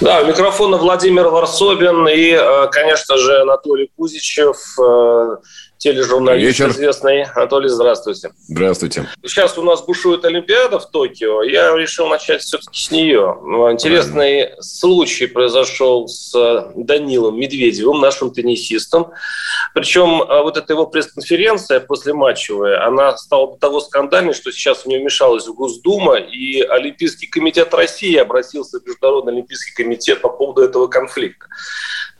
Да, у микрофона Владимир Варсобин и, э, конечно же, Анатолий Кузичев, э, тележурналист Вечер. известный. Анатолий, здравствуйте. Здравствуйте. Сейчас у нас бушует Олимпиада в Токио. Я решил начать все-таки с нее. Интересный Правильно. случай произошел с Данилом Медведевым, нашим теннисистом. Причем а, вот эта его пресс-конференция после матчевая, она стала до того скандальной, что сейчас в нее вмешалась в Госдума, и Олимпийский комитет России обратился в Международный Олимпийский комитет по поводу этого конфликта.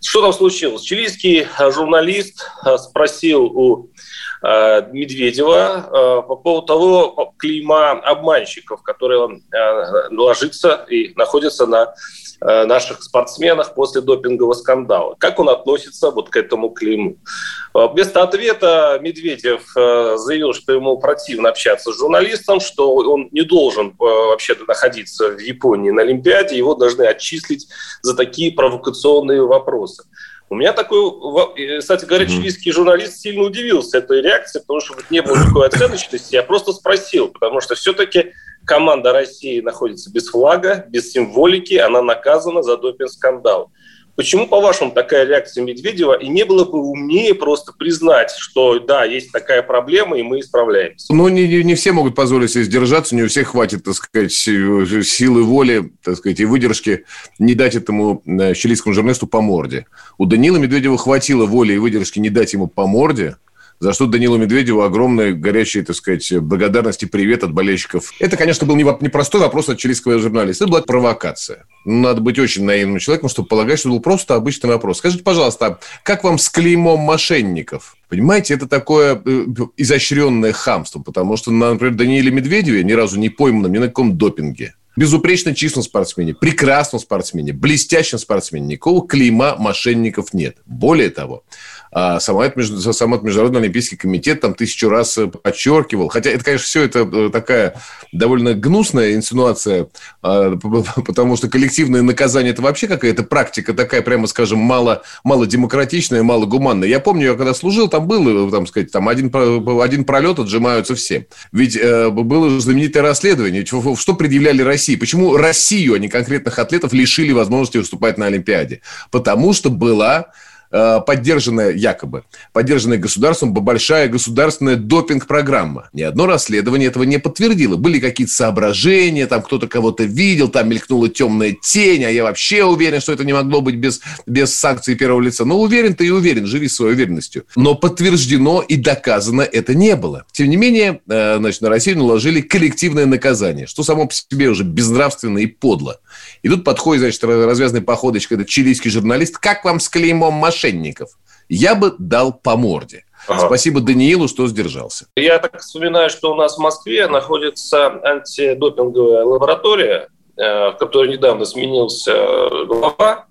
Что там случилось? Чилийский а, журналист а, спросил у Медведева по поводу того клейма обманщиков, которые ложится и находится на Э, наших спортсменах после допингового скандала. Как он относится вот к этому клейму? Э, вместо ответа Медведев э, заявил, что ему противно общаться с журналистом, что он не должен вообще-то находиться в Японии на Олимпиаде, его должны отчислить за такие провокационные вопросы. У меня такой, кстати говоря, чилийский журналист сильно удивился этой реакции, потому что не было никакой оценочности. Я просто спросил, потому что все-таки команда России находится без флага, без символики, она наказана за допинг-скандал. Почему, по-вашему, такая реакция Медведева? И не было бы умнее просто признать, что да, есть такая проблема, и мы исправляемся? Ну, не, не все могут позволить себе сдержаться, не у всех хватит, так сказать, силы воли, так сказать, и выдержки не дать этому э, чилийскому журналисту по морде. У Данила Медведева хватило воли и выдержки не дать ему по морде, за что Данилу Медведеву огромная горячая, так сказать, благодарность и привет от болельщиков. Это, конечно, был не простой вопрос от чилийского журналиста. Это была провокация. Надо быть очень наивным человеком, чтобы полагать, что это был просто обычный вопрос. Скажите, пожалуйста, как вам с клеймом мошенников? Понимаете, это такое э, изощренное хамство, потому что, например, Данииле Медведеве ни разу не поймано ни на каком допинге безупречно чистом спортсмене, прекрасном спортсмене, блестящем спортсмене. Никакого клейма мошенников нет. Более того, а сам этот, сам этот Международный Олимпийский комитет там тысячу раз э, подчеркивал. Хотя это, конечно, все это э, такая довольно гнусная инсинуация, а, потому что коллективное наказание – это вообще какая-то практика такая, прямо скажем, мало, мало демократичная, мало гуманная. Я помню, я когда служил, там было, там сказать, там один, один пролет отжимаются все. Ведь э, было знаменитое расследование, что предъявляли России. Почему Россию, а не конкретных атлетов, лишили возможности выступать на Олимпиаде? Потому что была Э, поддержанная, якобы, поддержанная государством большая государственная допинг-программа. Ни одно расследование этого не подтвердило. Были какие-то соображения, там кто-то кого-то видел, там мелькнула темная тень, а я вообще уверен, что это не могло быть без, без санкций первого лица. Но уверен ты и уверен, живи своей уверенностью. Но подтверждено и доказано это не было. Тем не менее, э, значит, на Россию наложили коллективное наказание, что само по себе уже безнравственно и подло. И тут подходит, значит, развязанной походочкой этот чилийский журналист. Как вам с клеймом мошенников? Я бы дал по морде. Ага. Спасибо Даниилу, что сдержался. Я так вспоминаю, что у нас в Москве находится антидопинговая лаборатория, э, в которой недавно сменился глава.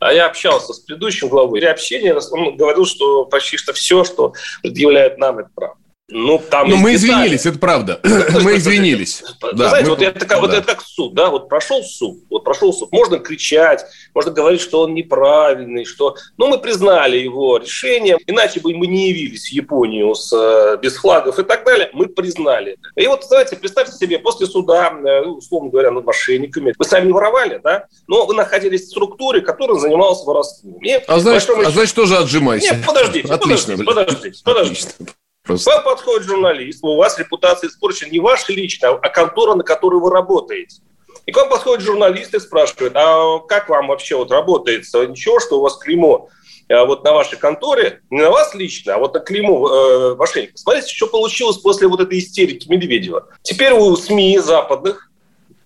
А я общался с предыдущим главой. При общении он говорил, что почти что все, что предъявляет нам, это правда. Ну, там Но мы детали. извинились, это правда. мы извинились. да, знаете, мы... вот, это, как, да. вот это как суд, да, вот прошел суд, вот прошел суд. Можно кричать, можно говорить, что он неправильный, что... Но мы признали его решение, иначе бы мы не явились в Японию с, э, без флагов и так далее. Мы признали. И вот, знаете, представьте себе, после суда, э, ну, условно говоря, над мошенниками, вы сами не воровали, да, но вы находились в структуре, которая занималась воровством. И, а, значит, большому... а значит, тоже отжимайся. Нет, подождите, Отлично, подождите, подождите, подождите. Просто... К вам подходит журналист, у вас репутация испорчена не ваша лично, а контора, на которой вы работаете. И к вам подходит журналист и спрашивает, а как вам вообще вот работается? Ничего, что у вас клеймо а вот на вашей конторе, не на вас лично, а вот на клеймо э, мошенников. Смотрите, что получилось после вот этой истерики Медведева. Теперь у СМИ западных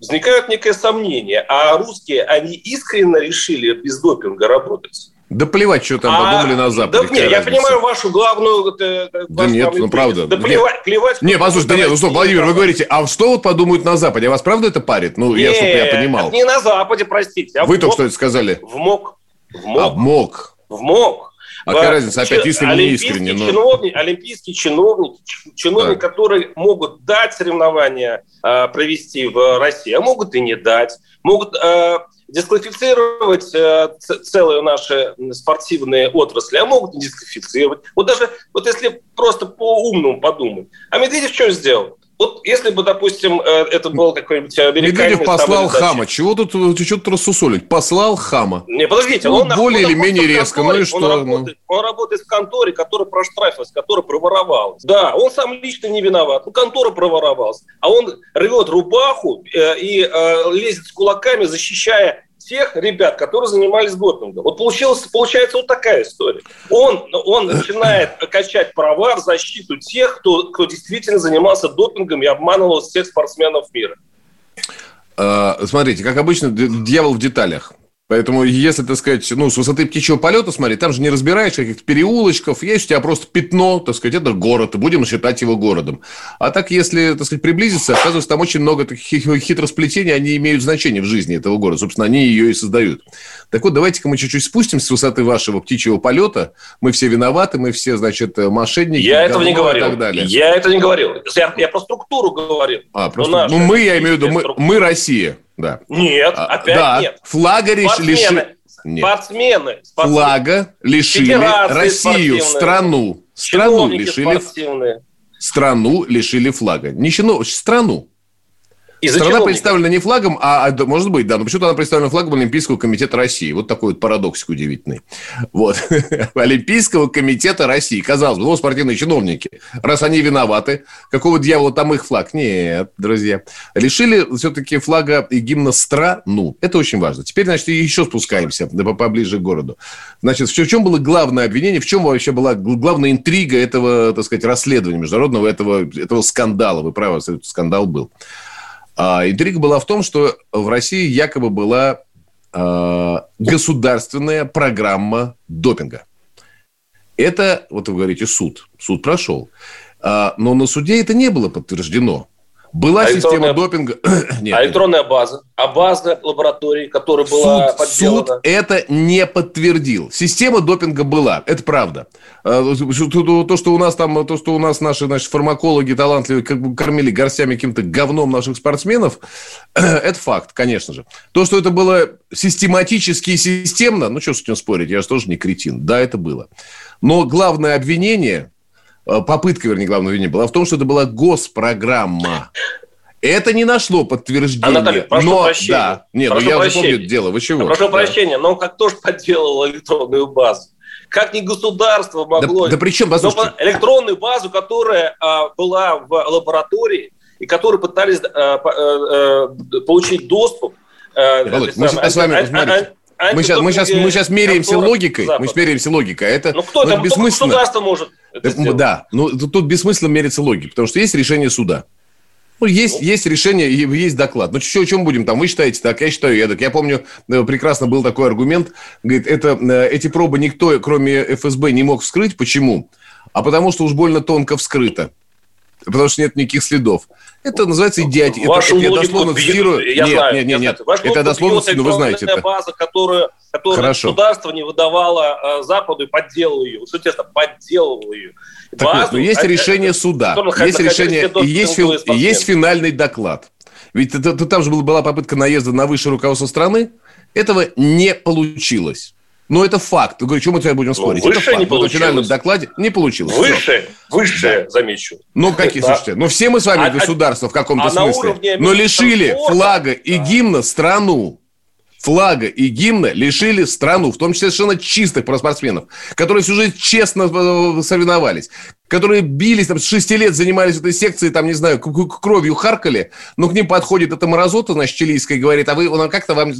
возникают некое сомнение, а русские, они искренне решили без допинга работать? Да плевать, что там а, подумали на Западе. Да нет, я понимаю вашу главную... Э, э, да нет, ну правда. Да плевать, плевать. Не, послушайте, да нет, ну что, Владимир, вы говорите, а что вот подумают на Западе? А вас правда это парит? Ну, я, чтобы я понимал. не на Западе, простите. А вы только что это сказали. В МОК. В МОК. А, в МОК. В МОК. А какая разница, опять искренне, не искренне. Но... Чиновники, олимпийские чиновники, чиновники, да. которые могут дать соревнования э, провести в России, а могут и не дать. Могут э, дисквалифицировать э, целые наши спортивные отрасли, а могут не дисквалифицировать. Вот даже вот если просто по-умному подумать. А Медведев что сделал? Вот если бы, допустим, э, это был какой-нибудь американец... Медведев послал хама. Чего тут, что тут рассусолить? Послал хама. Не, подождите. Ну, он более или менее резко. ну и что? Он работает, ну? он работает в конторе, которая проштрафилась, которая проворовалась. Да, он сам лично не виноват. Ну, контора проворовалась. А он рвет рубаху э, и э, лезет с кулаками, защищая тех ребят, которые занимались допингом. Вот получилось, получается вот такая история. Он, он начинает качать права в защиту тех, кто, кто действительно занимался допингом и обманывал всех спортсменов мира. А, смотрите, как обычно, дьявол в деталях. Поэтому, если, так сказать, ну, с высоты птичьего полета, смотри, там же не разбираешь каких-то переулочков, есть у тебя просто пятно, так сказать, это город, и будем считать его городом. А так, если, так сказать, приблизиться, оказывается, там очень много таких хитросплетений, они имеют значение в жизни этого города. Собственно, они ее и создают. Так вот, давайте-ка мы чуть-чуть спустимся с высоты вашего птичьего полета. Мы все виноваты, мы все, значит, мошенники. Я этого не говорил. И так далее. Я это не говорил. Я, я про структуру говорил. А, просто, ну, мы, я имею в виду, мы, мы Россия. Да. Нет, а, опять да. нет. Флага лишили... Спортсмены, спортсмены. Флага лишили Россию, страну. Страну лишили... Страну лишили флага. Не чинов... страну. Из-за Страна представлена не флагом, а, а может быть, да, но почему-то она представлена флагом Олимпийского комитета России. Вот такой вот парадоксик удивительный. Вот. Олимпийского комитета России. Казалось бы, ну, спортивные чиновники. Раз они виноваты, какого дьявола там их флаг? Нет, друзья. Решили все-таки флага и гимна страну. Это очень важно. Теперь, значит, еще спускаемся поближе к городу. Значит, в чем было главное обвинение, в чем вообще была главная интрига этого, так сказать, расследования международного, этого, этого скандала? Вы правы, скандал был. А интрига была в том, что в России якобы была а, государственная программа допинга. Это, вот вы говорите, суд. Суд прошел. А, но на суде это не было подтверждено. Была а система допинга. Нет, а электронная база, а база лаборатории, которая была суд, подделана. Суд это не подтвердил. Система допинга была, это правда. А, то, что у нас там, то, что у нас наши значит, фармакологи талантливые как бы кормили горстями каким-то говном наших спортсменов, это факт, конечно же. То, что это было систематически и системно, ну что с этим спорить, я же тоже не кретин. Да, это было. Но главное обвинение Э, попытка, вернее, главного обвинения была в том, что это была госпрограмма. Это не нашло подтверждения. Анатолий, прошу но, прощения. Да, нет, ну прошу ну я прощения. запомню дело. Вы чего? Прошу да. прощения, но как тоже подделал электронную базу. Как ни государство могло... Да, да при чем, послушайте. Электронную базу, которая а, была в лаборатории, и которую пытались а, а, а, получить доступ... А, Володь, мы с вами, а, а мы сейчас, мы сейчас, мы сейчас меряемся логикой. Запад. Мы меряемся логикой. Это, ну кто ну, это? бессмысленно. Государство может это сделать. Да, ну тут, тут бессмысленно мериться логикой, потому что есть решение суда. Ну, есть, есть решение, есть доклад. Ну, что, о чем будем там? Вы считаете так, я считаю эдак. Я помню, э, прекрасно был такой аргумент. Говорит, это, э, эти пробы никто, кроме ФСБ, не мог вскрыть. Почему? А потому что уж больно тонко вскрыто потому что нет никаких следов. Это называется идиотия. Вашу это, я дословно цитирую. Я нет, знаю, нет, нет, нет. Это дословно цитирую, вы знаете это. база, которую, которую Хорошо. государство не выдавало э, Западу и подделало ее. Честно, подделывало ее. Так базу, вот, но есть а, решение суда, есть решение, и есть, есть финальный доклад. Ведь это, это, там же была попытка наезда на высшее руководство страны. Этого не получилось. Но это факт. Говорю, чем мы тебя будем ну, спорить? Ну, выше это не получилось. В финальном докладе не получилось. Выше, выше, да. замечу. Ну, какие, да. слушайте, ну все мы с вами а, государство в каком-то а смысле. Но лишили флага и гимна страну. Флага и гимна лишили страну, в том числе совершенно чистых спортсменов, которые всю жизнь честно э, соревновались, которые бились, там, с 6 лет занимались этой секцией, там, не знаю, кровью харкали, но к ним подходит эта мразота, значит, чилийская, и говорит, а вы, ну, как-то вам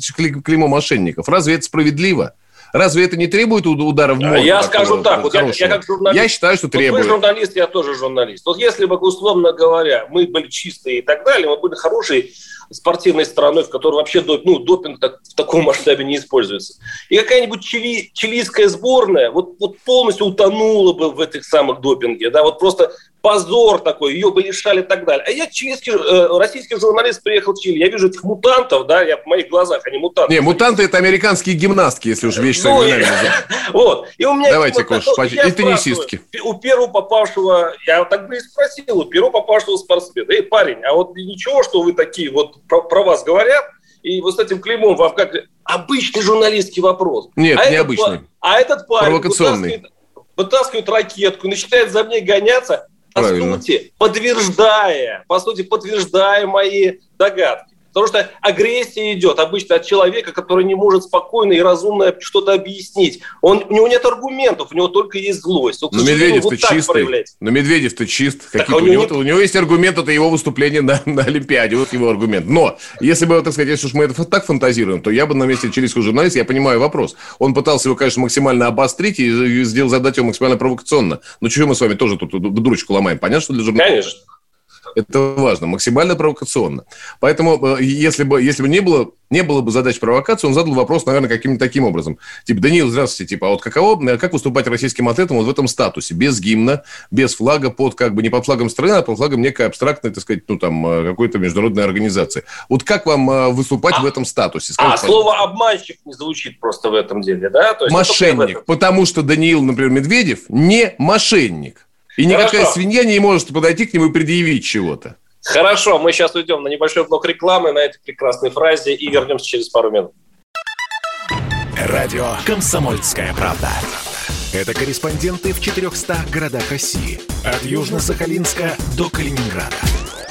клеймо мошенников. Разве это справедливо? Разве это не требует удара в мозг? Я скажу так, вот я, я как журналист... Я считаю, что требует. Вот вы журналист, я тоже журналист. Вот если бы, условно говоря, мы были чистые и так далее, мы были хорошие спортивной стороной, в которой вообще ну, допинг так, в таком масштабе не используется. И какая-нибудь чили, чилийская сборная вот, вот полностью утонула бы в этих самых допинге. Да, вот просто позор такой, ее бы лишали и так далее. А я чилийский, э, российский журналист приехал в Чили, я вижу этих мутантов, да, я в моих глазах, они мутанты. Не, мутанты это американские гимнастки, если уж вещь ну, Вот. И у меня Давайте, Кош, и теннисистки. У первого попавшего, я так бы и спросил, у первого попавшего спортсмена, эй, парень, а вот ничего, что вы такие, вот про, про вас говорят, и вот с этим клеймом вам как обычный журналистский вопрос. Нет, а не обычный. А этот парень Провокационный. Вытаскивает, вытаскивает ракетку, начинает за мной гоняться, Правильно. сути, подтверждая, по сути, подтверждая мои догадки. Потому что агрессия идет обычно от человека, который не может спокойно и разумно что-то объяснить. Он, у него нет аргументов, у него только есть злость. Но Медведев-то вот чистый. Но Медведев-то чист. Так, у, него, нет... у него есть аргумент, это его выступление на, на Олимпиаде. Вот его аргумент. Но, если бы, так сказать, если уж мы это так фантазируем, то я бы на месте чилийского журналиста, я понимаю вопрос. Он пытался его, конечно, максимально обострить и сделать задать его максимально провокационно. Но чего мы с вами тоже тут дурочку ломаем? Понятно, что для журналиста? Конечно. Это важно, максимально провокационно. Поэтому, э, если бы, если бы не было, не было бы задач провокации, он задал вопрос, наверное, каким-то таким образом. Типа, Даниил, здравствуйте, типа, а вот каково, э, как выступать российским атлетом вот в этом статусе, без гимна, без флага, под, как бы, не под флагом страны, а под флагом некой абстрактной, так сказать, ну, там, э, какой-то международной организации. Вот как вам выступать а, в этом статусе? Скажите, а, пожалуйста. слово «обманщик» не звучит просто в этом деле, да? То есть мошенник, потому что Даниил, например, Медведев не мошенник. И никакая Хорошо. свинья не может подойти к нему и предъявить чего-то. Хорошо, мы сейчас уйдем на небольшой блок рекламы на этой прекрасной фразе и вернемся через пару минут. Радио «Комсомольская правда». Это корреспонденты в 400 городах России. От Южно-Сахалинска до Калининграда.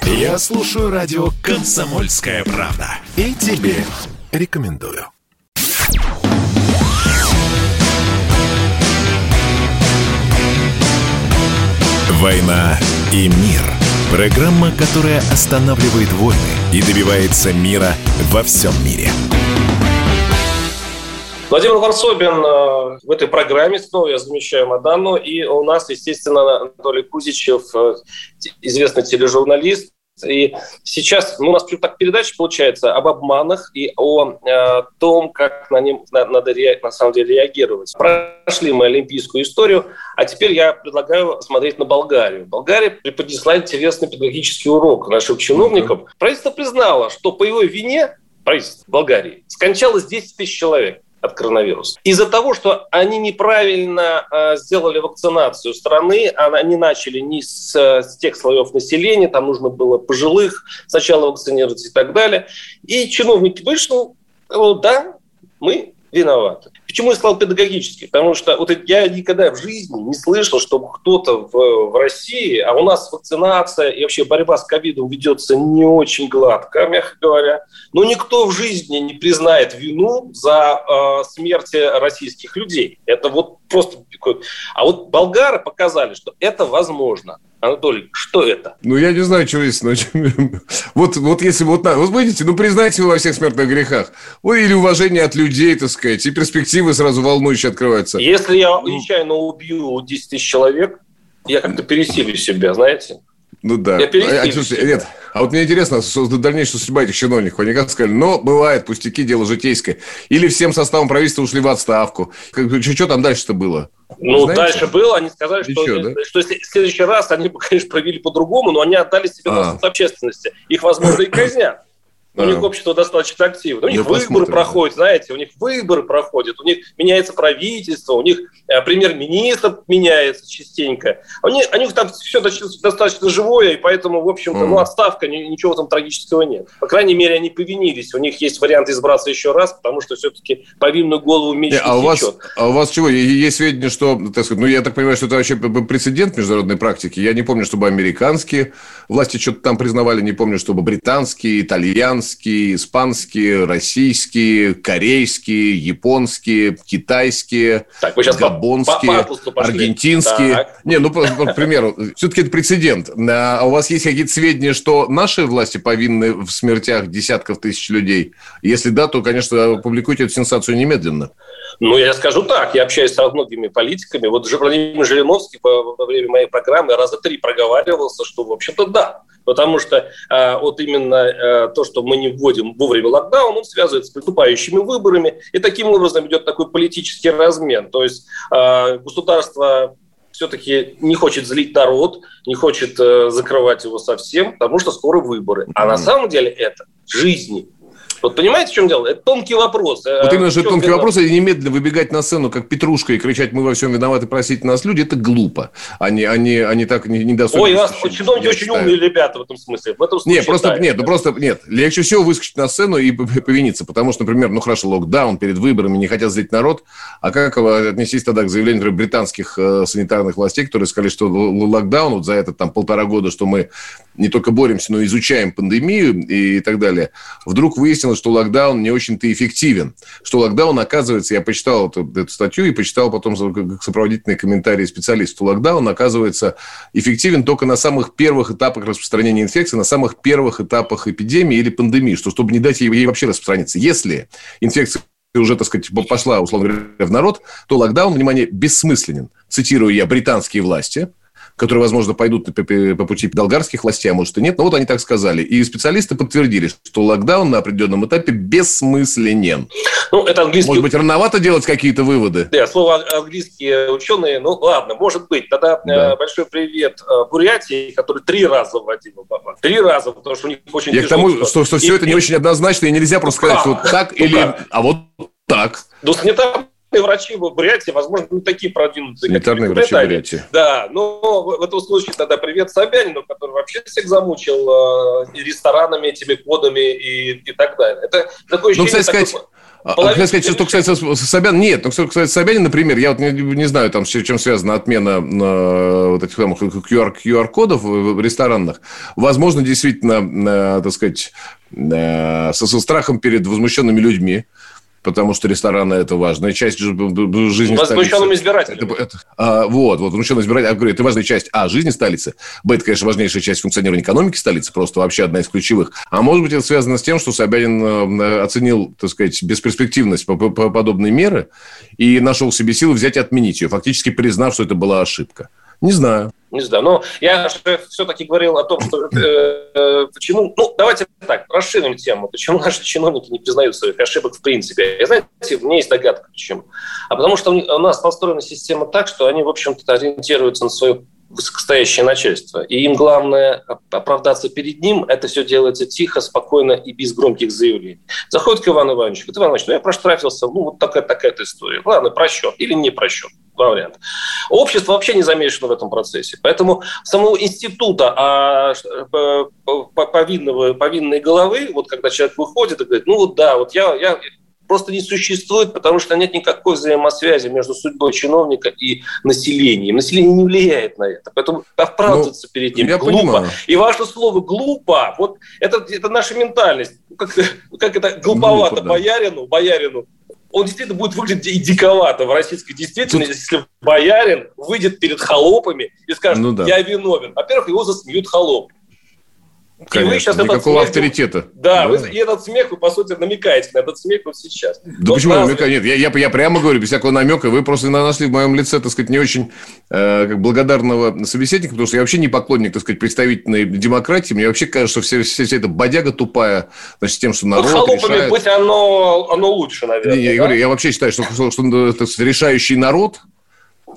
Я слушаю радио «Комсомольская правда». И тебе рекомендую. «Война и мир» – программа, которая останавливает войны и добивается мира во всем мире. Владимир Варсобин э, в этой программе, снова я замещаю Мадану, и у нас, естественно, Анатолий Кузичев, э, известный тележурналист, и сейчас ну, у нас так передача получается об обманах и о э, том, как на ним на, надо ре, на самом деле реагировать. Прошли мы олимпийскую историю, а теперь я предлагаю смотреть на Болгарию. Болгария преподнесла интересный педагогический урок нашим чиновникам. Правительство признало, что по его вине правительство Болгарии скончалось 10 тысяч человек от коронавируса. Из-за того, что они неправильно э, сделали вакцинацию страны, а они начали не с, с тех слоев населения, там нужно было пожилых сначала вакцинировать и так далее. И чиновники вышли, ну, да, мы виноваты. Почему я сказал педагогически? Потому что вот я никогда в жизни не слышал, чтобы кто-то в, в России, а у нас вакцинация и вообще борьба с ковидом ведется не очень гладко, мягко говоря, но никто в жизни не признает вину за э, смерти российских людей. Это вот просто... А вот болгары показали, что это возможно. Анатолий, что это? Ну, я не знаю, что есть. Но... вот, вот если вот... Вот видите, ну, признайте его во всех смертных грехах. Ой, или уважение от людей, так сказать, и перспективы сразу волнующие открываются. Если я нечаянно убью 10 тысяч человек, я как-то пересилю себя, знаете? Ну да. Я а, слушайте, нет, а вот мне интересно, дальнейшая судьба этих чиновников. Они как сказали, но бывает, пустяки, дело житейское. Или всем составом правительства ушли в отставку. Что, что там дальше-то было? Ну, Знаете? дальше было, они сказали, что, Еще, да? что если в следующий раз они бы, конечно, провели по-другому, но они отдали себе а. общественности. Их, возможно, и казнят. У них общество достаточно активно. У них выборы проходят, знаете, у них выборы проходят, у них меняется правительство, у них э, премьер-министр меняется частенько. У них, у них там все достаточно живое, и поэтому, в общем-то, mm. ну, отставка, ничего там трагического нет. По крайней мере, они повинились. У них есть вариант избраться еще раз, потому что все-таки повинную голову меч не, а у вас, а у вас чего? Есть сведения, что, так сказать, ну, я так понимаю, что это вообще прецедент международной практики. Я не помню, чтобы американские власти что-то там признавали, не помню, чтобы британские, итальянские, итальянские, испанские, российские, корейские, японские, китайские, так, вы сейчас габонские, по, по аргентинские. Так. Не, ну, к примеру, все-таки это прецедент. А у вас есть какие-то сведения, что наши власти повинны в смертях десятков тысяч людей? Если да, то, конечно, публикуйте эту сенсацию немедленно. Ну, я скажу так, я общаюсь с многими политиками. Вот Владимир Жириновский во время моей программы раза три проговаривался, что, в общем-то, да. Потому что э, вот именно э, то, что мы не вводим вовремя локдаун, он связывается с наступающими выборами, и таким образом идет такой политический размен. То есть э, государство все-таки не хочет злить народ, не хочет э, закрывать его совсем, потому что скоро выборы. А на самом деле это жизни вот понимаете, в чем дело? Это тонкий вопрос. Э, вот именно, это тонкий вопрос, и немедленно выбегать на сцену, как Петрушка, и кричать, мы во всем виноваты, просить нас люди, это глупо. Они, они, они так не, не достойны. Ой, у вас чиновники очень умные ребята в этом смысле. В этом случае, нет, просто, да, нет, ну просто, нет, легче всего выскочить на сцену и повиниться, потому что, например, ну хорошо, локдаун перед выборами, не хотят злить народ, а как отнестись тогда к заявлению например, британских э, санитарных властей, которые сказали, что локдаун вот за это там полтора года, что мы не только боремся, но и изучаем пандемию и так далее, вдруг выяснилось, что локдаун не очень-то эффективен. Что локдаун, оказывается, я почитал эту, эту статью и почитал потом сопроводительные комментарии специалистов, что локдаун, оказывается, эффективен только на самых первых этапах распространения инфекции, на самых первых этапах эпидемии или пандемии, что чтобы не дать ей, ей вообще распространиться. Если инфекция уже, так сказать, пошла, условно говоря, в народ, то локдаун, внимание, бессмысленен. Цитирую я британские власти – которые, возможно, пойдут по, по пути болгарских властей, а может и нет. Но вот они так сказали. И специалисты подтвердили, что локдаун на определенном этапе бессмысленен. Ну, это английский... Может быть, рановато делать какие-то выводы? Да, слово английские ученые, ну ладно, может быть. Тогда да. Э, большой привет э, Бурятии, который три раза вводил Обама. Три раза, потому что у них очень Я к тому, что, что все и, это не очень однозначно, и нельзя просто сказать, что вот так ну, или... А вот так. Ну, санитар врачи в Бурятии, возможно, не такие продвинутые. Санитарные врачи в Бурятии. Да, но в этом случае тогда привет Собянину, который вообще всех замучил э, ресторанами, этими кодами и, и так далее. Это такое ощущение... Ну, кстати сказать, такой... А, хотел сказать, что касается Собян, нет, но что касается Собянина, например, я вот не, не знаю, там, с чем связана отмена э, вот этих самых QR, QR-кодов в ресторанах. Возможно, действительно, э, так сказать, э, со, со страхом перед возмущенными людьми, потому что рестораны – это важная часть жизни Возмущенным избирателям. Это, это, а, вот, вот, возмущенным избирателем. Я говорю, это важная часть, а, жизни столицы. Б, это, конечно, важнейшая часть функционирования экономики столицы, просто вообще одна из ключевых. А может быть, это связано с тем, что Собянин э, оценил, так сказать, бесперспективность по, по подобной меры и нашел себе силы взять и отменить ее, фактически признав, что это была ошибка. Не знаю. Не знаю. Но я все-таки говорил о том, что э, э, почему... Ну, давайте так, расширим тему. Почему наши чиновники не признают своих ошибок в принципе? И знаете, у меня есть догадка, почему. А потому что у нас построена система так, что они, в общем-то, ориентируются на свою высокостоящее начальство. И им главное оправдаться перед ним. Это все делается тихо, спокойно и без громких заявлений. Заходит к Ивану Ивановичу, говорит, Иван Иванович, ну я проштрафился, ну вот такая такая-то история. Ладно, просчет или не просчет. Два варианта. Общество вообще не замешано в этом процессе. Поэтому самого института а, повинного, повинной головы, вот когда человек выходит и говорит, ну вот да, вот я, я просто не существует, потому что нет никакой взаимосвязи между судьбой чиновника и населением. Население не влияет на это. Поэтому оправдываться ну, перед ним глупо. Понимаю. И ваше слово «глупо» вот это, это наша ментальность. Как, как это глуповато глупо, да. боярину, боярину он действительно будет выглядеть и диковато в российской действительности, Тут... если боярин выйдет перед холопами и скажет, ну, да. я виновен. Во-первых, его засмеют холопы. Конечно, и вы сейчас никакого смех, авторитета. Да, да. Вы, и этот смех, вы, по сути, намекаете на этот смех вот сейчас. Да вот почему нас... намекаю? Нет, я, я, я прямо говорю, без всякого намека, вы просто нашли в моем лице, так сказать, не очень э, как благодарного собеседника, потому что я вообще не поклонник, так сказать, представительной демократии. Мне вообще кажется, что вся, вся, вся эта бодяга тупая, значит, тем, что народ ну, холопами решает... быть оно, оно лучше, наверное. Не, не, да? я, говорю, я вообще считаю, что, что, что так сказать, решающий народ – Э,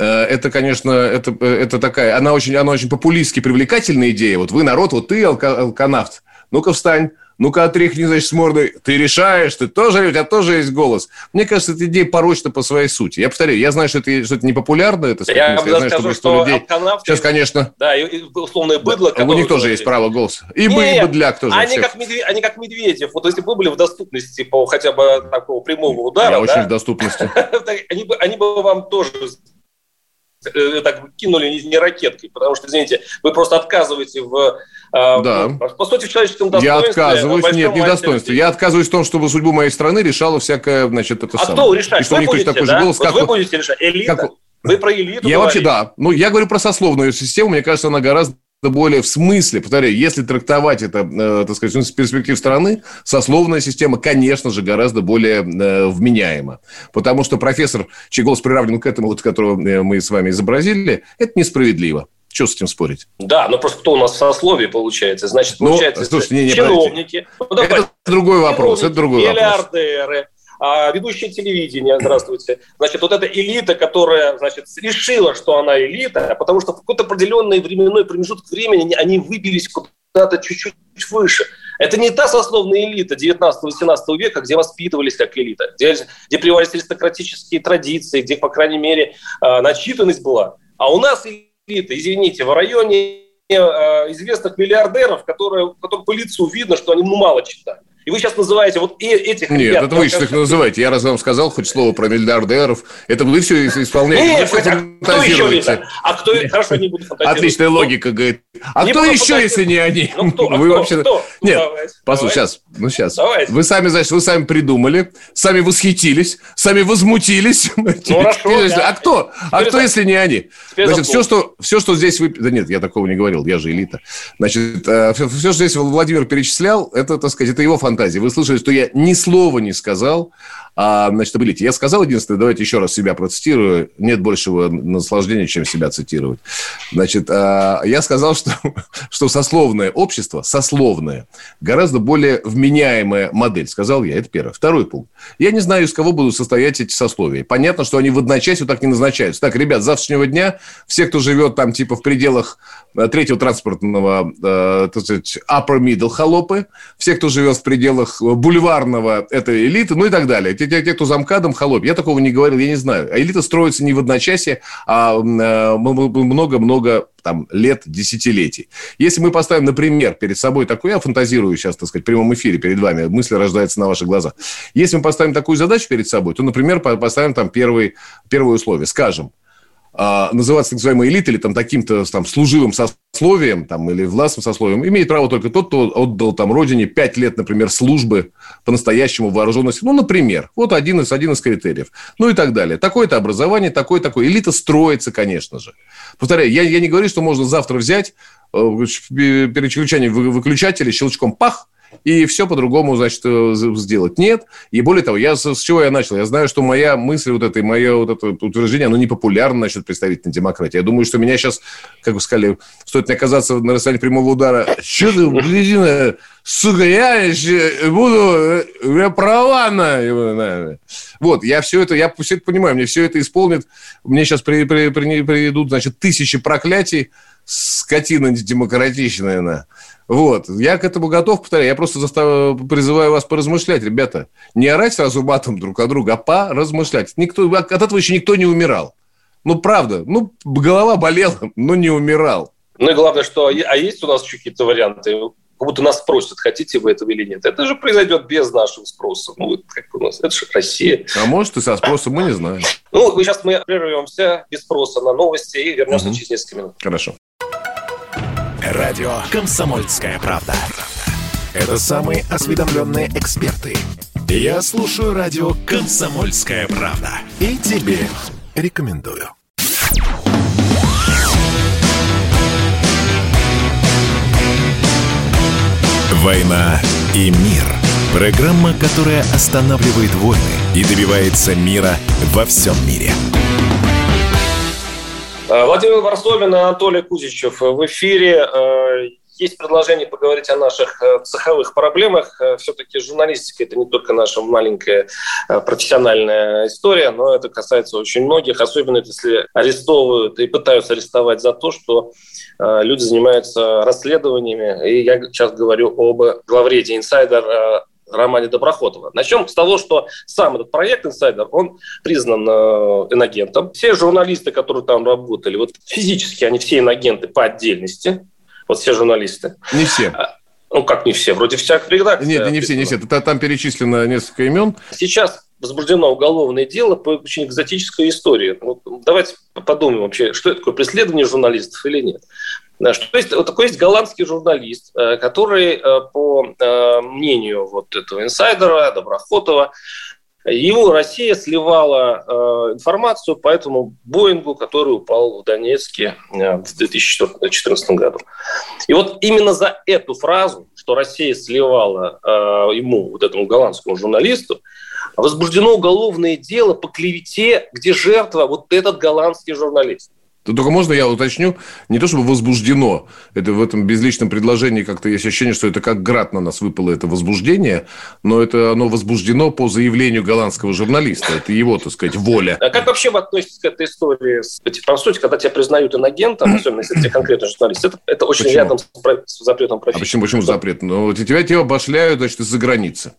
это, конечно, это, э, это такая, она очень, она очень популистски привлекательная идея. Вот вы народ, вот ты алканавт, ну-ка встань, ну-ка отряхни, значит, с мордой. Ты решаешь, ты тоже, у тебя тоже есть голос. Мне кажется, эта идея порочна по своей сути. Я повторяю, я знаю, что это, что это не популярно, это я, я знаю, скажу, что, что людей... Сейчас, конечно... Да, и условное быдло... Да, у них тоже есть право голоса. И Нет, быдляк тоже. Они как, медведь, они как Медведев. Вот если бы были в доступности по хотя бы такого прямого удара... Я да, очень в доступности. они, бы, вам тоже Э, так кинули не, ракеткой, потому что, извините, вы просто отказываете в, э, да. в по сути, в человеческом достоинстве. Я отказываюсь, нет, не достоинстве. Я отказываюсь в том, чтобы судьбу моей страны решала всякая, значит, это а самое. кто решает? И что вы будете, такой да? же голос, вот как вы будете решать? Элита? Как... Вы про элиту Я говорите. вообще, да. Ну, я говорю про сословную систему. Мне кажется, она гораздо более в смысле, повторяю, если трактовать это, э, так сказать, с перспектив страны, сословная система, конечно же, гораздо более э, вменяема. Потому что профессор, чей голос приравнен к этому, вот, которого э, мы с вами изобразили, это несправедливо. Что с этим спорить? Да, но просто кто у нас в сословии получается? Значит, ну, получается, ну, слушайте, не, не, чиновники. Ну, это другой вопрос. Это другой миллиардеры, вопрос а, ведущее телевидение, здравствуйте. Значит, вот эта элита, которая, значит, решила, что она элита, потому что в какой-то определенный временной промежуток времени они выбились куда-то чуть-чуть выше. Это не та сословная элита 19-18 века, где воспитывались как элита, где, где приводились аристократические традиции, где, по крайней мере, а, начитанность была. А у нас элита, извините, в районе а, известных миллиардеров, которые, которым по лицу видно, что они ну, мало читали. И вы сейчас называете вот этих Нет, ребят... Нет, это вы сейчас их называете. Я раз вам сказал хоть слово про миллиардеров. Это вы все исполняете. Нет, вы а кто еще? А кто... Хорошо, не буду фантазировать. Отличная логика, говорит. А не кто еще, если не они? Ну, кто? А вы кто? вообще... кто? Нет, ну, послушай, сейчас. Ну, сейчас. Давайте. Вы сами, значит, вы сами придумали, сами восхитились, сами возмутились. Ну, хорошо. А кто? А кто, если не они? Значит, все что, все, что здесь вы... Да нет, я такого не говорил, я же элита. Значит, все, э, что здесь Владимир перечислял, это, так сказать, это его фантазии. Вы слышали, что я ни слова не сказал а, значит, ability. Я сказал единственное, давайте еще раз себя процитирую. Нет большего наслаждения, чем себя цитировать. Значит, а, я сказал, что, что сословное общество, сословное, гораздо более вменяемая модель. Сказал я. Это первое. Второй пункт. Я не знаю, из кого будут состоять эти сословия. Понятно, что они в одночасье так не назначаются. Так, ребят, с завтрашнего дня все, кто живет там типа в пределах э, третьего транспортного, э, так сказать, upper middle холопы, все, кто живет в пределах бульварного, это элиты, ну и так далее те, те, те, кто замкадом, холоп. Я такого не говорил, я не знаю. А элита строится не в одночасье, а э, много-много там, лет, десятилетий. Если мы поставим, например, перед собой такую, я фантазирую сейчас, так сказать, в прямом эфире перед вами, мысли рождаются на ваших глазах. Если мы поставим такую задачу перед собой, то, например, поставим там первый, первое условие. Скажем, называться так называемой элитой или там таким-то там служивым сословием там, или властным сословием, имеет право только тот, кто отдал там родине пять лет, например, службы по-настоящему вооруженности. Ну, например, вот один из, один из критериев. Ну и так далее. Такое-то образование, такое-такое. Элита строится, конечно же. Повторяю, я, я не говорю, что можно завтра взять э, переключение выключателя, щелчком пах, и все по-другому, значит, э, сделать. Нет. И более того, я с чего я начал? Я знаю, что моя мысль вот это, мое вот это утверждение, оно не популярно насчет представительной демократии. Я думаю, что меня сейчас, как вы сказали, стоит мне оказаться на расстоянии прямого удара. Что ты, блин, сука, я буду, э, я права на... Вот, я все это, я все это понимаю, мне все это исполнит. Мне сейчас при, при, при, придут, значит, тысячи проклятий, скотина демократичная, на. Вот. Я к этому готов, повторяю. Я просто застав... призываю вас поразмышлять, ребята. Не орать сразу матом друг от друга, а поразмышлять. Никто... От этого еще никто не умирал. Ну, правда. Ну, голова болела, но не умирал. Ну и главное, что... А есть у нас еще какие-то варианты? Как будто нас спросят, хотите вы этого или нет. Это же произойдет без нашего спроса. Ну, как у нас. Это же Россия. А может и со спросом, мы не знаем. Ну, сейчас мы прервемся без спроса на новости и вернемся угу. через несколько минут. Хорошо. Радио «Комсомольская правда». Это самые осведомленные эксперты. Я слушаю радио «Комсомольская правда». И тебе рекомендую. «Война и мир» – программа, которая останавливает войны и добивается мира во всем мире. Э, Владимир Варсобин и Анатолий Кузичев в эфире. Э, есть предложение поговорить о наших э, цеховых проблемах. Все-таки журналистика – это не только наша маленькая профессиональная история, но это касается очень многих, особенно если арестовывают и пытаются арестовать за то, что люди занимаются расследованиями. И я сейчас говорю об главреде «Инсайдер» романе Доброхотова. Начнем с того, что сам этот проект «Инсайдер», он признан э, инагентом. Все журналисты, которые там работали, вот физически они все инагенты по отдельности, вот все журналисты. Не все. А, ну, как не все, вроде всех редакций. Нет, не все, не все. Там перечислено несколько имен. Сейчас возбуждено уголовное дело по очень экзотической истории. Вот давайте подумаем вообще, что это такое преследование журналистов или нет. Что есть, вот такой есть голландский журналист, э, который, э, по э, мнению вот этого инсайдера, Доброхотова, Его Россия сливала информацию по этому Боингу, который упал в Донецке в 2014 году. И вот именно за эту фразу, что Россия сливала ему, вот этому голландскому журналисту, возбуждено уголовное дело по клевете, где жертва вот этот голландский журналист. Только можно я уточню, не то чтобы возбуждено, это в этом безличном предложении как-то есть ощущение, что это как град на нас выпало это возбуждение, но это оно возбуждено по заявлению голландского журналиста, это его, так сказать, воля. А как вообще вы относитесь к этой истории? По сути, когда тебя признают инагентом, особенно если ты конкретно журналист, это, это очень почему? рядом с, с запретом профессии. А почему, почему запрет? Ну, тебя, тебя обошляют, значит, из-за границы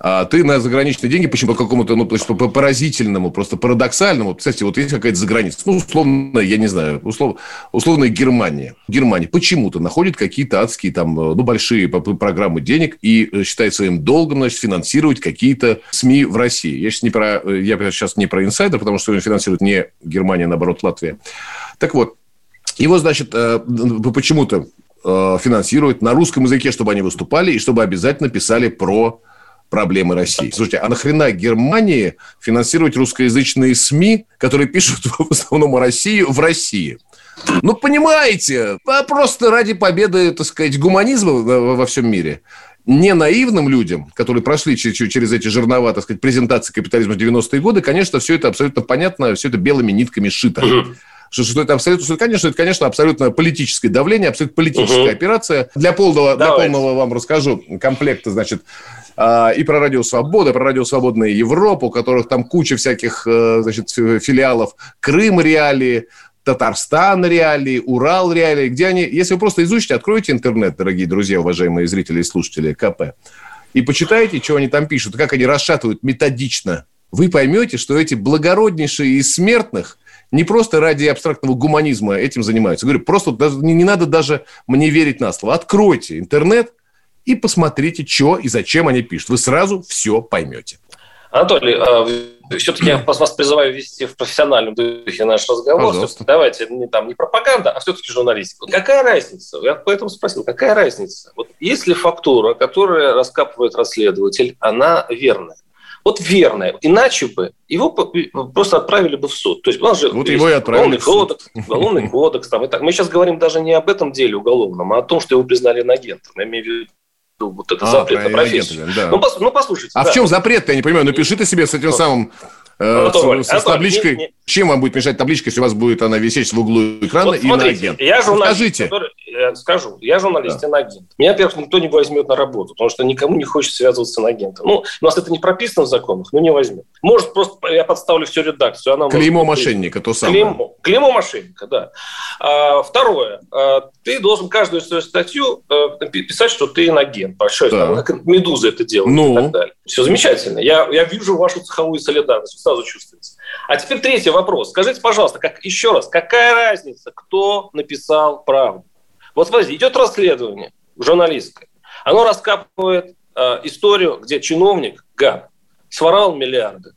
а ты на заграничные деньги, почему по какому-то, ну, по поразительному, просто парадоксальному, представьте, вот есть какая-то заграница, ну, условно, я не знаю, услов, условно Германия. Германия почему-то находит какие-то адские там, ну, большие программы денег и э, считает своим долгом, значит, финансировать какие-то СМИ в России. Я сейчас не про, э, я сейчас не про инсайдер, потому что финансирует не Германия, а наоборот, Латвия. Так вот, его, значит, э, почему-то финансируют на русском языке, чтобы они выступали и чтобы обязательно писали про проблемы России. Слушайте, а нахрена Германии финансировать русскоязычные СМИ, которые пишут в основном о России в России? Ну, понимаете, просто ради победы, так сказать, гуманизма во всем мире не наивным людям, которые прошли через эти жернова, так сказать, презентации капитализма в 90-е годы, конечно, все это абсолютно понятно, все это белыми нитками шито. Что, что это абсолютно, что, конечно, это, конечно, абсолютно политическое давление, абсолютно политическая угу. операция. Для полного, для полного вам расскажу комплекта, значит, а, и про Радио Свобода, про Радио Свободная Европа, у которых там куча всяких э, значит, филиалов. Крым реалии, Татарстан реалии, Урал реалии, где они... Если вы просто изучите, откройте интернет, дорогие друзья, уважаемые зрители и слушатели КП, и почитайте, что они там пишут, как они расшатывают методично, вы поймете, что эти благороднейшие из смертных не просто ради абстрактного гуманизма этим занимаются. Говорю, просто не, не надо даже мне верить на слово. Откройте интернет, и посмотрите, что и зачем они пишут. Вы сразу все поймете. Анатолий, а, все-таки я вас призываю вести в профессиональном духе наш разговор. Давайте не, там, не пропаганда, а все-таки журналистика. Какая разница? Я поэтому спросил, какая разница? Вот если фактура, которую раскапывает расследователь, она верная, вот верная. Иначе бы его просто отправили бы в суд. То есть у нас же вот его и отправили уголовный кодекс, уголовный кодекс. Там, и так. Мы сейчас говорим даже не об этом деле уголовном, а о том, что его признали инагентом. Я имею в виду ну, вот это а, запрет на профессию. Да. Ну, пос, ну, послушайте. А да. в чем запрет-то, я не понимаю? Напиши ты себе с этим самым Э, с, с, с табличкой. Не, не. Чем вам будет мешать табличка, если у вас будет она висеть в углу экрана вот и на агент? Я журналист, Скажите. Который, я скажу, я журналист, да. агент. Меня, во-первых, никто не возьмет на работу, потому что никому не хочет связываться с агентом. Ну, у нас это не прописано в законах, но не возьмет. Может, просто я подставлю всю редакцию. Она Клеймо может... мошенника, то самое. Клеймо, клеймо мошенника, да. А, второе. А, ты должен каждую свою статью а, писать, что ты инагент. Большой, да. там, как «Медуза» это делает ну. и так далее. Все замечательно. Я, я вижу вашу цеховую солидарность, сразу чувствуется. А теперь третий вопрос. Скажите, пожалуйста, как, еще раз, какая разница, кто написал правду? Вот смотрите, идет расследование журналистское. Оно раскапывает э, историю, где чиновник, гад, своровал миллиарды.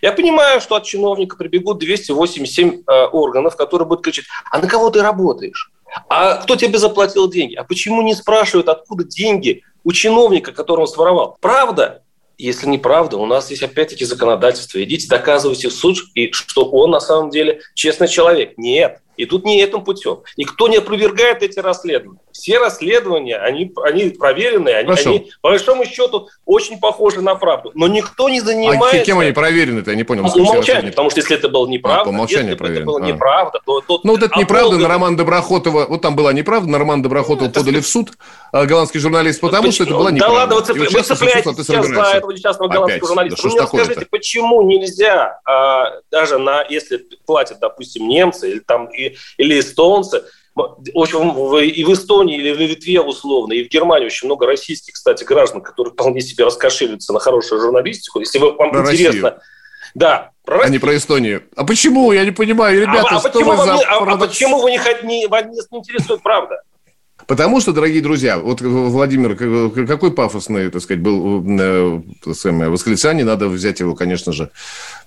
Я понимаю, что от чиновника прибегут 287 э, органов, которые будут кричать, а на кого ты работаешь? А кто тебе заплатил деньги? А почему не спрашивают, откуда деньги у чиновника, которого он своровал? Правда? Если неправда, у нас есть опять-таки законодательство. Идите, доказывайте в суд, и что он на самом деле честный человек. Нет. И тут не этим путем. Никто не опровергает эти расследования. Все расследования, они, они проверенные, они, они по большому счету очень похожи на правду. Но никто не занимается... А кем они проверены-то? Я не понял. По умолчанию, потому что если это было неправда, а, по умолчанию если это было а. неправда, то... то ну, вот это неправда на Роман Доброхотова, вот там была неправда, на Роман Доброхотова ну, подали в суд а, голландский журналист, потому почему? что это была неправда. Да ладно, вы, цепля... вы цепляетесь сейчас за этого несчастного голландского журналиста. Да вы мне скажите, почему нельзя, а, даже на, если платят, допустим, немцы или там или эстонцы, в общем, и в Эстонии, или в Литве условно, и в Германии очень много российских, кстати, граждан, которые вполне себе раскошеливаются на хорошую журналистику. Если вам про интересно... Россию. Да, про а не про Эстонию. А почему? Я не понимаю, ребята, а, а, почему, вы за... а, а почему вы не, не, вас не интересует правда? Потому что, дорогие друзья, вот Владимир, какой пафосный, так сказать, был э, самое, восклицание, надо взять его, конечно же,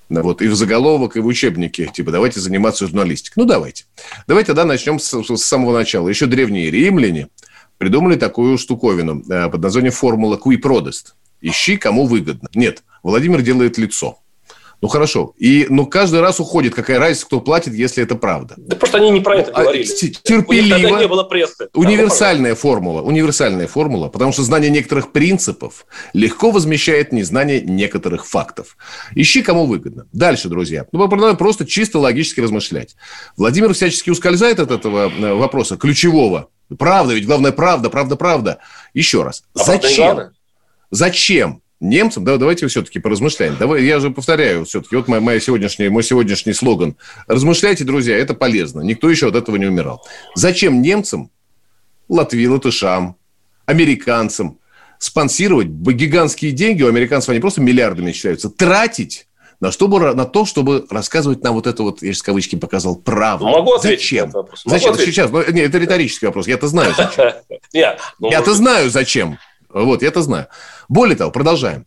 вот, и в заголовок, и в учебнике. Типа, давайте заниматься журналистикой. Ну, давайте. Давайте тогда начнем с, с самого начала. Еще древние римляне придумали такую штуковину э, под названием формула qui prodest. Ищи, кому выгодно. Нет, Владимир делает лицо. Ну хорошо. И, но каждый раз уходит. Какая разница, кто платит, если это правда? Да просто они не про это а, говорили. Терпеливо. У них не было прессы. Универсальная да, формула. Универсальная формула. Потому что знание некоторых принципов легко возмещает незнание некоторых фактов. Ищи, кому выгодно. Дальше, друзья. Ну, продолжаем просто чисто логически размышлять. Владимир всячески ускользает от этого э, вопроса ключевого. Правда, ведь главное правда, правда, правда. Еще раз. А Зачем? Зачем немцам, да, давайте все-таки поразмышляем. Давай, я же повторяю все-таки, вот моя, моя сегодняшняя, мой сегодняшний слоган. Размышляйте, друзья, это полезно. Никто еще от этого не умирал. Зачем немцам, Латвии, латышам, американцам спонсировать гигантские деньги, у американцев они просто миллиардами считаются, тратить на, чтобы, на то, чтобы рассказывать нам вот это вот, я же кавычки показал, правду. Могу ответить зачем? Могу зачем? Ответить. Сейчас, ну, нет, это риторический вопрос. Я-то знаю, зачем. Ну, Я-то знаю, зачем. Вот, я это знаю. Более того, продолжаем.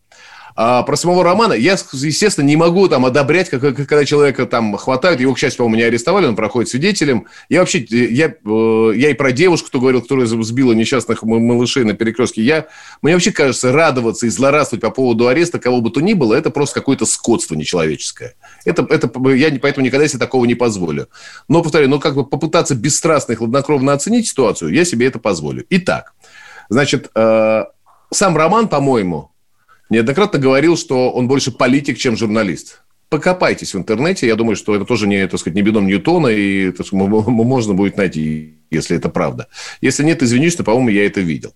А про самого Романа я, естественно, не могу там одобрять, как, когда человека там хватают. Его, к счастью, по-моему, не арестовали, он проходит свидетелем. Я вообще, я, э, я и про девушку, кто говорил, которая сбила несчастных малышей на перекрестке, я, мне вообще кажется, радоваться и злорадствовать по поводу ареста кого бы то ни было, это просто какое-то скотство нечеловеческое. Это, это, я поэтому никогда себе такого не позволю. Но, повторяю, ну, как бы попытаться бесстрастно и хладнокровно оценить ситуацию, я себе это позволю. Итак, значит, э, сам Роман, по-моему, неоднократно говорил, что он больше политик, чем журналист. Покопайтесь в интернете. Я думаю, что это тоже не, так сказать, не бедом Ньютона, и так сказать, можно будет найти, если это правда. Если нет, извинюсь, но, по-моему, я это видел.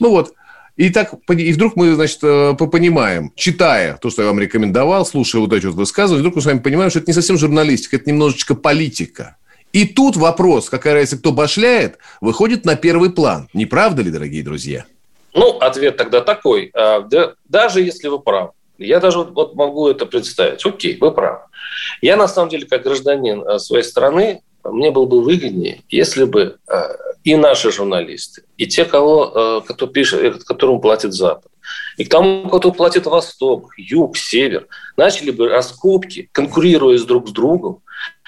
Ну вот, и так, и вдруг мы, значит, э, понимаем, читая то, что я вам рекомендовал, слушая вот эти вот высказывания, вдруг мы с вами понимаем, что это не совсем журналистика, это немножечко политика. И тут вопрос, какая разница, кто башляет, выходит на первый план. Не правда ли, дорогие друзья? Ну, ответ тогда такой. А, да, даже если вы правы, я даже вот, вот могу это представить. Окей, вы правы. Я, на самом деле, как гражданин а, своей страны, мне было бы выгоднее, если бы а, и наши журналисты, и те, кого, кто пишет, которому платит Запад, и к тому, кто платит Восток, Юг, Север, начали бы раскопки, конкурируя друг с другом,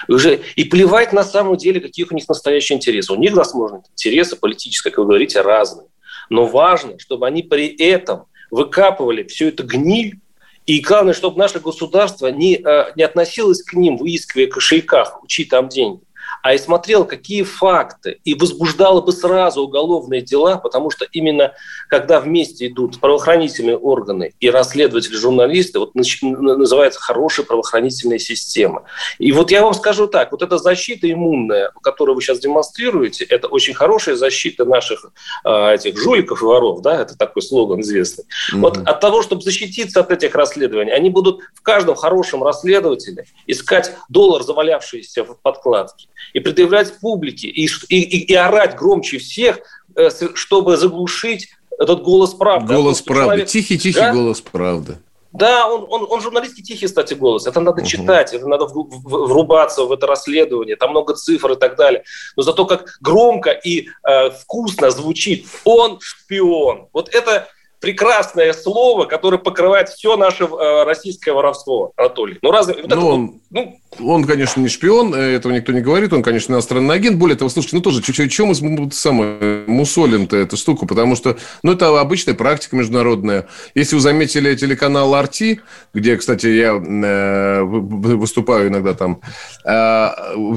уже и плевать на самом деле, какие у них настоящие интересы. У них, возможно, интересы политические, как вы говорите, разные. Но важно, чтобы они при этом выкапывали всю эту гниль, и главное, чтобы наше государство не, э, не относилось к ним, выискивая кошельках, учи там деньги, а и смотрел, какие факты, и возбуждало бы сразу уголовные дела, потому что именно когда вместе идут правоохранительные органы и расследователи, журналисты, вот называется хорошая правоохранительная система. И вот я вам скажу так, вот эта защита иммунная, которую вы сейчас демонстрируете, это очень хорошая защита наших э, этих жуликов и воров, да, это такой слоган известный. Mm-hmm. Вот от того, чтобы защититься от этих расследований, они будут в каждом хорошем расследователе искать доллар, завалявшийся в подкладке и предъявлять публике, и, и, и орать громче всех, э, чтобы заглушить этот голос правды. Голос правды. Тихий-тихий да? голос правды. Да, он, он, он журналистский тихий, кстати, голос. Это надо угу. читать, это надо врубаться в это расследование. Там много цифр и так далее. Но зато как громко и э, вкусно звучит «он шпион». Вот это прекрасное слово, которое покрывает все наше э, российское воровство, Анатолий. Ну, разве... Вот ну, это, он, ну... он, конечно, не шпион, э, этого никто не говорит, он, конечно, иностранный агент. Более того, слушайте, ну, тоже, чуть-чуть, чем мы самое, мусолим-то эту штуку, потому что, ну, это обычная практика международная. Если вы заметили телеканал RT, где, кстати, я э, выступаю иногда там, э,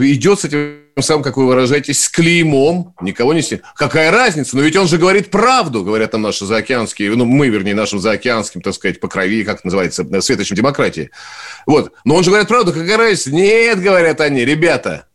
идет с этим сам, как вы выражаетесь, с клеймом, никого не снимет. Какая разница? Но ведь он же говорит правду, говорят там наши заокеанские, ну, мы, вернее, нашим заокеанским, так сказать, по крови, как называется, светочем демократии. Вот. Но он же говорит правду, какая разница? Нет, говорят они, ребята,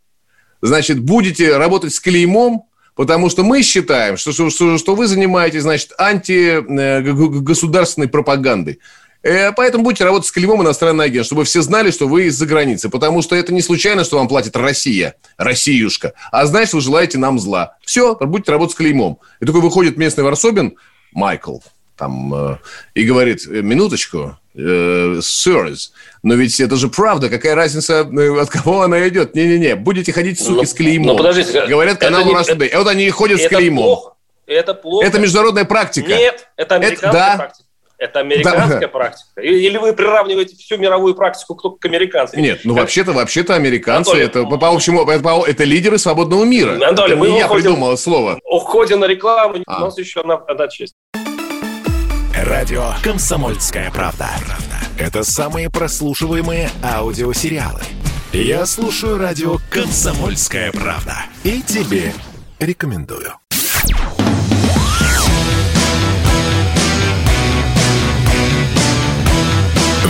значит, будете работать с клеймом, Потому что мы считаем, что, что, что вы занимаетесь, значит, антигосударственной пропагандой. Э, поэтому будете работать с клеймом иностранный агент, чтобы все знали, что вы из-за границы. Потому что это не случайно, что вам платит Россия, Россиюшка. А значит, вы желаете нам зла. Все, будете работать с клеймом. И такой выходит местный Варсобин, Майкл, там, э, и говорит, «Э, минуточку, э, sirs, но ведь это же правда, какая разница, от кого она идет? Не-не-не, будете ходить, суки, но, ну, с клеймом. Но ну, подождите, Говорят каналу Today. И вот они ходят с клеймом. Плохо. Это плохо. Это международная практика. Нет, это американская это, да. практика. Это американская да. практика? Или вы приравниваете всю мировую практику только к американцам? Нет, ну вообще-то, вообще-то американцы Анатолий, это по, по общему это, это лидеры свободного мира. Анатолий, это мы не я придумал слово. Уходим на рекламу, а. у нас еще одна, одна честь. Радио «Комсомольская правда». Это самые прослушиваемые аудиосериалы. Я слушаю радио «Комсомольская правда». И тебе рекомендую.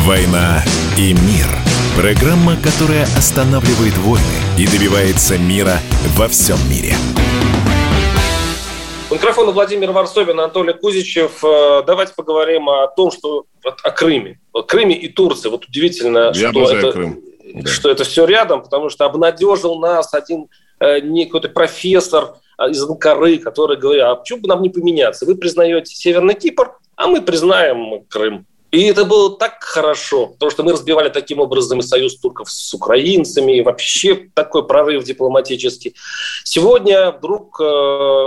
«Война и мир». Программа, которая останавливает войны и добивается мира во всем мире. У микрофона Владимир Варсобин, Анатолий Кузичев. Э, давайте поговорим о том, что о Крыме. О Крыме и Турции. Вот удивительно, Я что это, Крым. Да. что это все рядом, потому что обнадежил нас один э, не какой-то профессор а, из Анкары, который говорит, а почему бы нам не поменяться? Вы признаете Северный Кипр, а мы признаем Крым. И это было так хорошо, потому что мы разбивали таким образом и союз турков с украинцами, и вообще такой прорыв дипломатический. Сегодня вдруг э,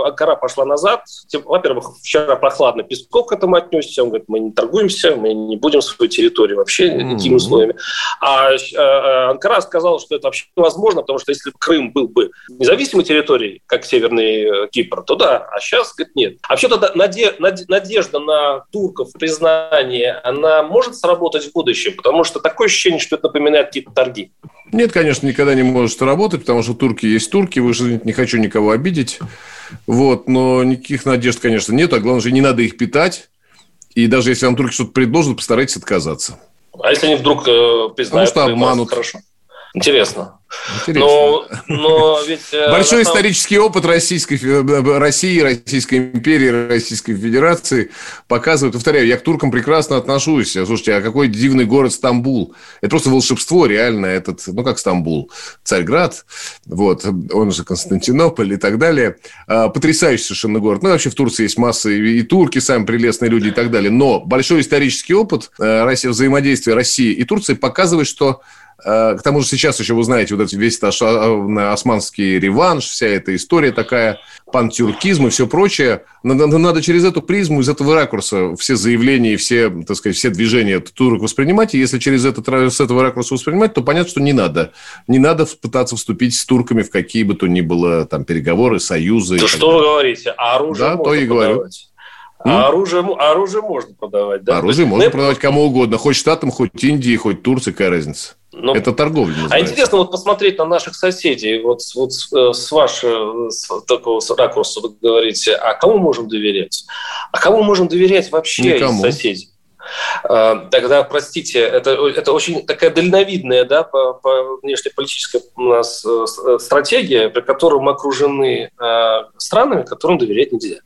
Анкара пошла назад. Во-первых, вчера прохладно Песков к этому отнесся. Он говорит, мы не торгуемся, мы не будем свою территорию вообще никакими Мгм. условиями. А э, э, Анкара сказала, что это вообще невозможно, потому что если Крым был бы независимой территорией, как Северный э, Кипр, то да, а сейчас, говорит, нет. А вообще тогда наде- наде- надежда на турков, признание, она может сработать в будущем, потому что такое ощущение, что это напоминает какие-то торги. Нет, конечно, никогда не может работать, потому что турки есть турки. Вы же не хочу никого обидеть. Вот, но никаких надежд, конечно, нет. А главное же, не надо их питать. И даже если вам турки что-то предложат, постарайтесь отказаться. А если они вдруг э, признают, что Крым, обманут. Хорошо. Интересно. Интересно. Но, но ведь... э, Большой самом- исторический опыт Российской, Фе- России, Российской империи, Российской Федерации показывает, повторяю, я к туркам прекрасно отношусь. Слушайте, а какой дивный город Стамбул. Это просто волшебство реально. Этот, ну, как Стамбул, Царьград, вот, он же Константинополь и так далее. А, Потрясающий совершенно город. Ну, вообще в Турции есть масса и, и турки, сами прелестные люди и так далее. Но большой исторический опыт э, России, взаимодействия России и Турции показывает, что Э, К тому же сейчас еще вы знаете вот весь этот аш- османский реванш, вся эта история такая, пантюркизм и все прочее. Надо, надо через эту призму, из этого ракурса все заявления и все, так сказать, все движения турок воспринимать. И если через этот, с этого ракурса воспринимать, то понятно, что не надо. Не надо пытаться вступить с турками в какие бы то ни было там переговоры, союзы. Да что вы говорите? А оружие Да, то и говорю. продавать? А оружие, оружие можно продавать, да? Оружие есть, можно продавать кому угодно. Хоть Штатам, хоть Индии, хоть Турции, какая разница. Ну, Это торговля А называется. интересно вот посмотреть на наших соседей, вот, вот с, э, с вашего с такого ракурса вы говорите, а кому можем доверять? А кому можем доверять вообще Никому. из соседей? А, Тогда, простите, это, это очень такая дальновидная да, по, по внешнеполитическая у нас э, э, стратегия, при которой мы окружены странами, которым доверять нельзя.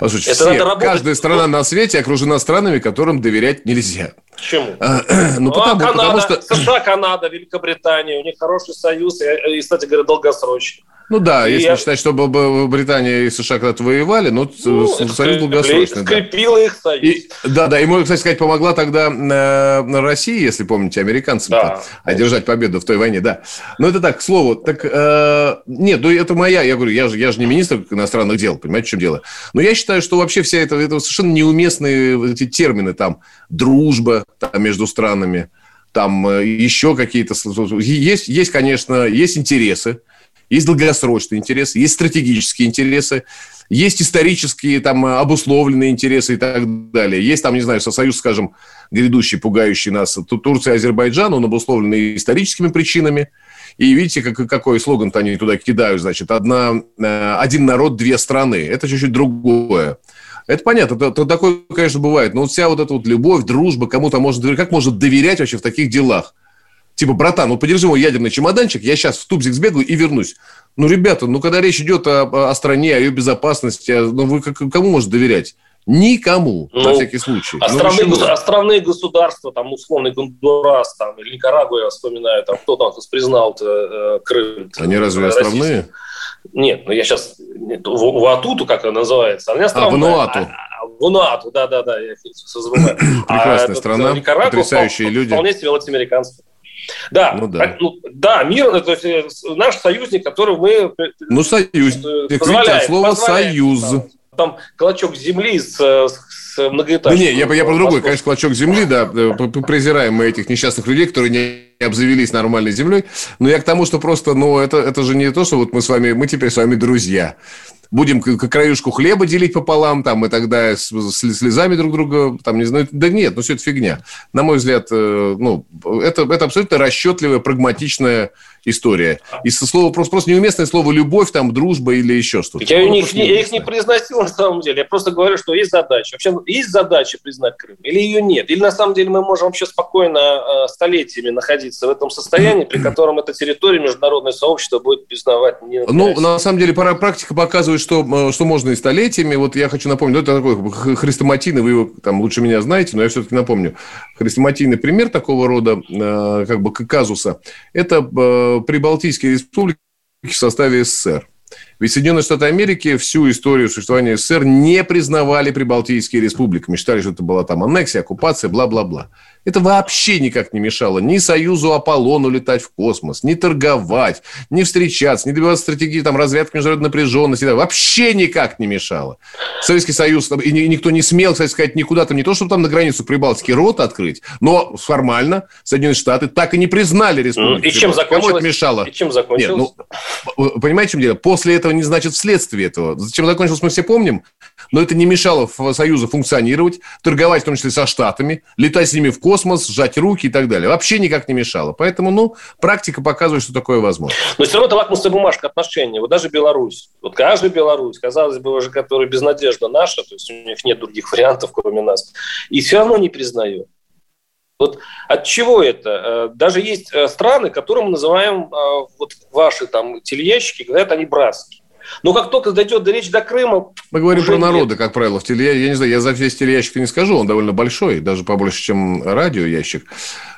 Послушайте, Это все, надо работать. каждая страна на свете окружена странами, которым доверять нельзя. Почему? Ну, а потому, Канада, потому что... США, Канада, Великобритания, у них хороший союз, и, и, кстати говоря, долгосрочный. Ну да, И если я- считать, что Британия и США когда-то воевали, ну, Ну, союз долгосрочный, да. Скрепило их союз. И, да, да, и, можно, кстати сказать, помогла тогда э, России, если помните, американцам Да. одержать победу в той войне, да. Но это так, к слову, так, э, нет, ну это моя, я говорю, я же, я же не министр иностранных дел, понимаете, в чем дело. Но я считаю, что вообще вся это, это совершенно неуместные эти термины, там, дружба там, между странами, там э, еще какие-то... Есть, есть, конечно, есть интересы, есть долгосрочные интересы, есть стратегические интересы, есть исторические там обусловленные интересы и так далее. Есть там, не знаю, со- союз, скажем, грядущий, пугающий нас, Ту- Турция и Азербайджан, он обусловлен историческими причинами. И видите, как, какой слоган-то они туда кидают, значит, одна, э, один народ, две страны. Это чуть-чуть другое. Это понятно, это, это такое, конечно, бывает. Но вся вот эта вот любовь, дружба, кому-то можно доверять. Как можно доверять вообще в таких делах? Типа, братан, ну подержи мой ядерный чемоданчик, я сейчас в тубзик сбегаю и вернусь. Ну, ребята, ну когда речь идет о, о стране, о ее безопасности, ну вы как- кому можете доверять? Никому, на Ну, всякий случай. Ну, Островные, почему? гос- островные государства, там, условный Гондурас, там, или Никарагуа, я вспоминаю, там, кто там признал э, Крым. Они разве Российский. островные? Нет, ну я сейчас... нет, В Ватуту, как она называется, она островная. Вануату. А, а, Вануату, да-да-да, я забываю. Прекрасная этот, страна, э, Никарагуа потрясающие впол- люди. Вполне себе латиноамериканцы. Да, Ну да. так, ну, да, мир, то есть э, наш союзник, который мы Ну, союз. э, Видите, позволяем- от слова позволяем, «союз». Там, там клочок земли с, с Да многоэтажкой. не, я, я про другой, конечно, клочок земли, да, э, презираем мы этих несчастных людей, которые не обзавелись нормальной землей, но я к тому, что просто, ну, это, это же не то, что вот мы с вами, мы теперь с вами друзья. Будем краюшку хлеба делить пополам, там, и тогда с, слезами друг друга, там, не знаю, да нет, ну, все это фигня. На мой взгляд, э, ну, это, это абсолютно расчетливая, прагматичная история. И слово, просто, просто неуместное слово «любовь», там, «дружба» или еще что-то. Я, ну, них, я их не произносил на самом деле. Я просто говорю, что есть задача. Вообще, есть задача признать Крым или ее нет? Или на самом деле мы можем вообще спокойно э, столетиями находиться в этом состоянии, при котором эта территория, международное сообщество будет признавать не Ну, на самом деле, пора, практика показывает, что, э, что можно и столетиями. Вот я хочу напомнить, ну, это такой хрестоматийный, вы его там лучше меня знаете, но я все-таки напомню. Хрестоматийный пример такого рода, э, как бы казуса, это Прибалтийские республики в составе СССР. Ведь Соединенные Штаты Америки всю историю существования СССР не признавали Прибалтийские республики. Мы считали, что это была там аннексия, оккупация, бла-бла-бла. Это вообще никак не мешало ни Союзу Аполлону летать в космос, ни торговать, ни встречаться, ни добиваться стратегии там, разведки международной напряженности. Да, вообще никак не мешало. Советский Союз, и никто не смел, кстати сказать, никуда там, не то, чтобы там на границу Прибалтики рот открыть, но формально Соединенные Штаты так и не признали республику. И чем закончилось? Кому это мешало? И чем закончилось? Нет, ну, понимаете, в чем дело? После этого не значит вследствие этого. Зачем закончилось, мы все помним. Но это не мешало Союзу функционировать, торговать в том числе со Штатами, летать с ними в космос, сжать руки и так далее. Вообще никак не мешало. Поэтому, ну, практика показывает, что такое возможно. Но все равно это лакмусовая бумажка отношений. Вот даже Беларусь. Вот каждый Беларусь, казалось бы, уже которая безнадежда наша, то есть у них нет других вариантов, кроме нас, и все равно не признает. Вот от чего это? Э, даже есть э, страны, которые мы называем, э, вот ваши там телеящики, говорят, они братские. Но как только дойдет до речи до Крыма... Мы говорим про народы, как правило. В теле... Я не знаю, я за весь телеящик не скажу, он довольно большой, даже побольше, чем радиоящик.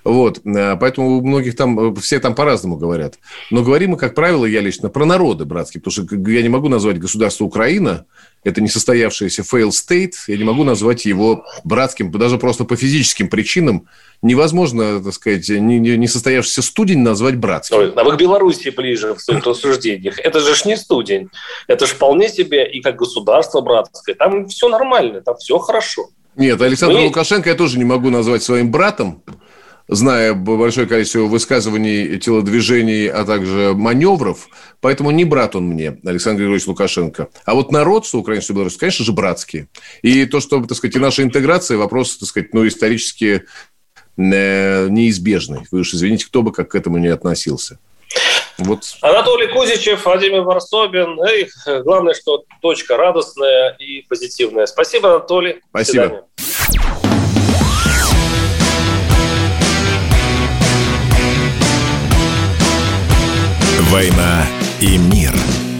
Вот. Э, поэтому у многих там, э, все там по-разному говорят. Но говорим мы, как правило, я лично про народы братские, потому что я не могу назвать государство Украина, это несостоявшийся fail state, я не могу назвать его братским, даже просто по физическим причинам. Невозможно, так сказать, несостоявшийся не студень назвать братским. Ой, а вы к Беларуси ближе в своих рассуждениях. Это же ж не студень. Это же вполне себе и как государство братское. Там все нормально, там все хорошо. Нет, Александр Мы... Лукашенко я тоже не могу назвать своим братом, зная большое количество высказываний, телодвижений, а также маневров. Поэтому не брат он мне, Александр Григорьевич Лукашенко. А вот народ, что украинский и белорусский, конечно же, братские. И то, что, так сказать, и наша интеграция, вопрос, так сказать, ну, исторически э, неизбежный. Вы уж извините, кто бы как к этому не относился. Вот. Анатолий Кузичев, Владимир Варсобин. И главное, что точка радостная и позитивная. Спасибо, Анатолий. Спасибо. «Война и мир».